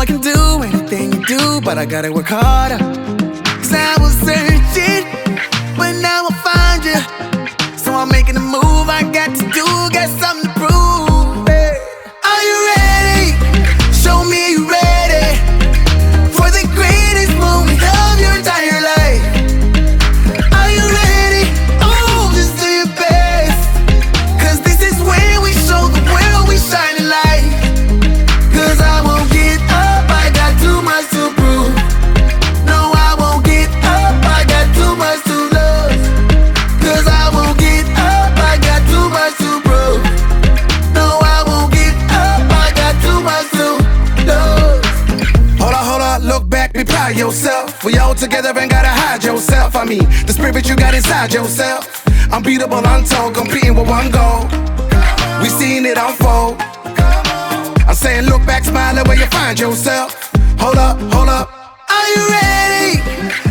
I can do anything you do, but I gotta work harder. Cause I was searching. Of yourself. We all together ain't gotta hide yourself. I mean, the spirit you got inside yourself. Unbeatable, untold, competing with one goal. We seen it unfold. I'm saying, look back, smiling where you find yourself. Hold up, hold up. Are you ready.